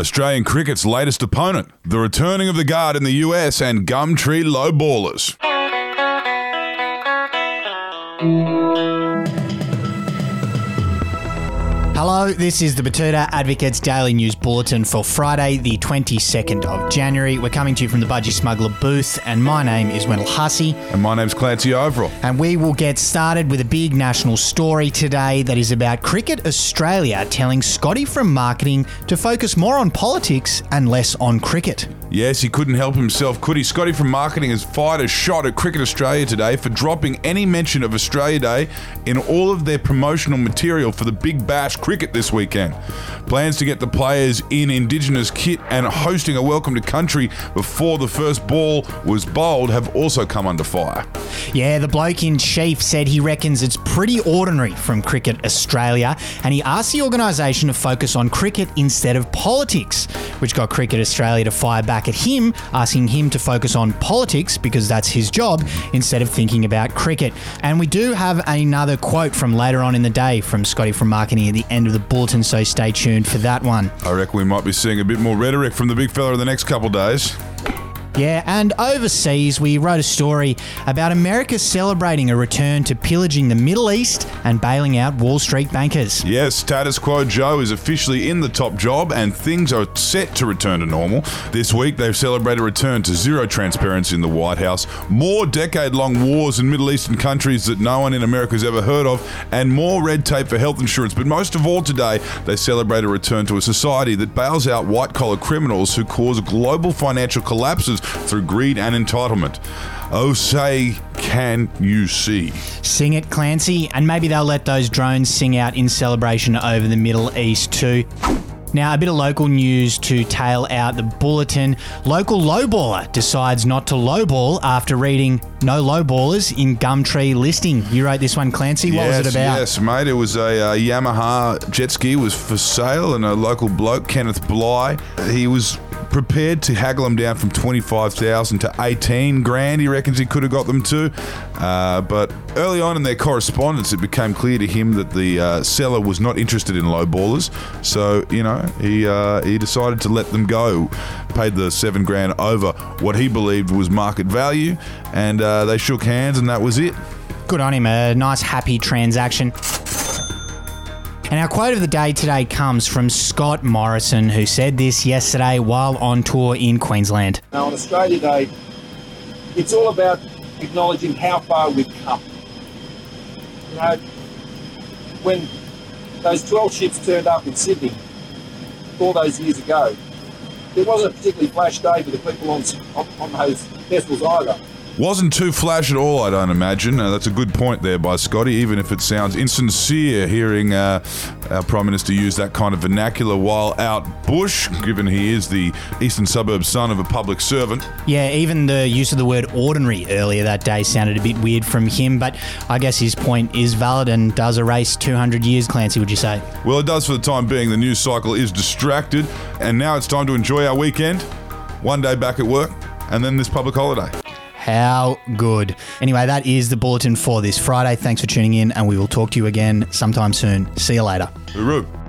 Australian cricket's latest opponent, the returning of the guard in the US and Gumtree low ballers. Hello, this is the Betoota Advocate's Daily News Bulletin for Friday, the 22nd of January. We're coming to you from the Budgy Smuggler booth, and my name is Wendell Hussey. And my name's Clancy Overell. And we will get started with a big national story today that is about Cricket Australia telling Scotty from marketing to focus more on politics and less on cricket. Yes, he couldn't help himself, could he? Scotty from marketing has fired a shot at Cricket Australia today for dropping any mention of Australia Day in all of their promotional material for the Big Bash cricket this weekend. Plans to get the players in Indigenous kit and hosting a welcome to country before the first ball was bowled have also come under fire. Yeah, the bloke in chief said he reckons it's pretty ordinary from Cricket Australia, and he asked the organisation to focus on cricket instead of politics, which got Cricket Australia to fire back at him, asking him to focus on politics because that's his job instead of thinking about cricket. And we do have another quote from later on in the day from Scotty from marketing at the end of the bulletin, so stay tuned for that one. I reckon we might be seeing a bit more rhetoric from the big fella in the next couple days. Yeah, and overseas, we wrote a story about America celebrating a return to pillaging the Middle East and bailing out Wall Street bankers. Yes, status quo Joe is officially in the top job and things are set to return to normal. This week, they've celebrated a return to zero transparency in the White House, more decade long wars in Middle Eastern countries that no one in America has ever heard of, and more red tape for health insurance. But most of all, today, they celebrate a return to a society that bails out white collar criminals who cause global financial collapses through greed and entitlement. Oh, say, can you see? Sing it, Clancy, and maybe they'll let those drones sing out in celebration over the Middle East too. Now, a bit of local news to tail out the bulletin. Local lowballer decides not to lowball after reading no lowballers in Gumtree listing. You wrote this one, Clancy. What yes, was it about? Yes, mate. It was a uh, Yamaha jet ski was for sale, and a local bloke, Kenneth Bly, he was prepared to haggle them down from 25,000 to 18 grand. He reckons he could have got them to. Uh, but early on in their correspondence, it became clear to him that the uh, seller was not interested in low ballers. So, you know, he, uh, he decided to let them go. Paid the seven grand over what he believed was market value, and uh, they shook hands, and that was it. Good on him. A nice, happy transaction. And our quote of the day today comes from Scott Morrison, who said this yesterday while on tour in Queensland. Now, on Australia Day, it's all about acknowledging how far we've come. You know, when those 12 ships turned up in Sydney all those years ago, it wasn't a particularly flash day for the people on, on, on those vessels either. Wasn't too flash at all, I don't imagine. Uh, that's a good point there by Scotty, even if it sounds insincere hearing uh, our Prime Minister use that kind of vernacular while out bush, given he is the eastern suburb son of a public servant. Yeah, even the use of the word ordinary earlier that day sounded a bit weird from him, but I guess his point is valid and does erase 200 years, Clancy, would you say? Well, it does for the time being. The news cycle is distracted, and now it's time to enjoy our weekend. One day back at work, and then this public holiday. How good. Anyway, that is the bulletin for this Friday. Thanks for tuning in, and we will talk to you again sometime soon. See you later. Hooroo.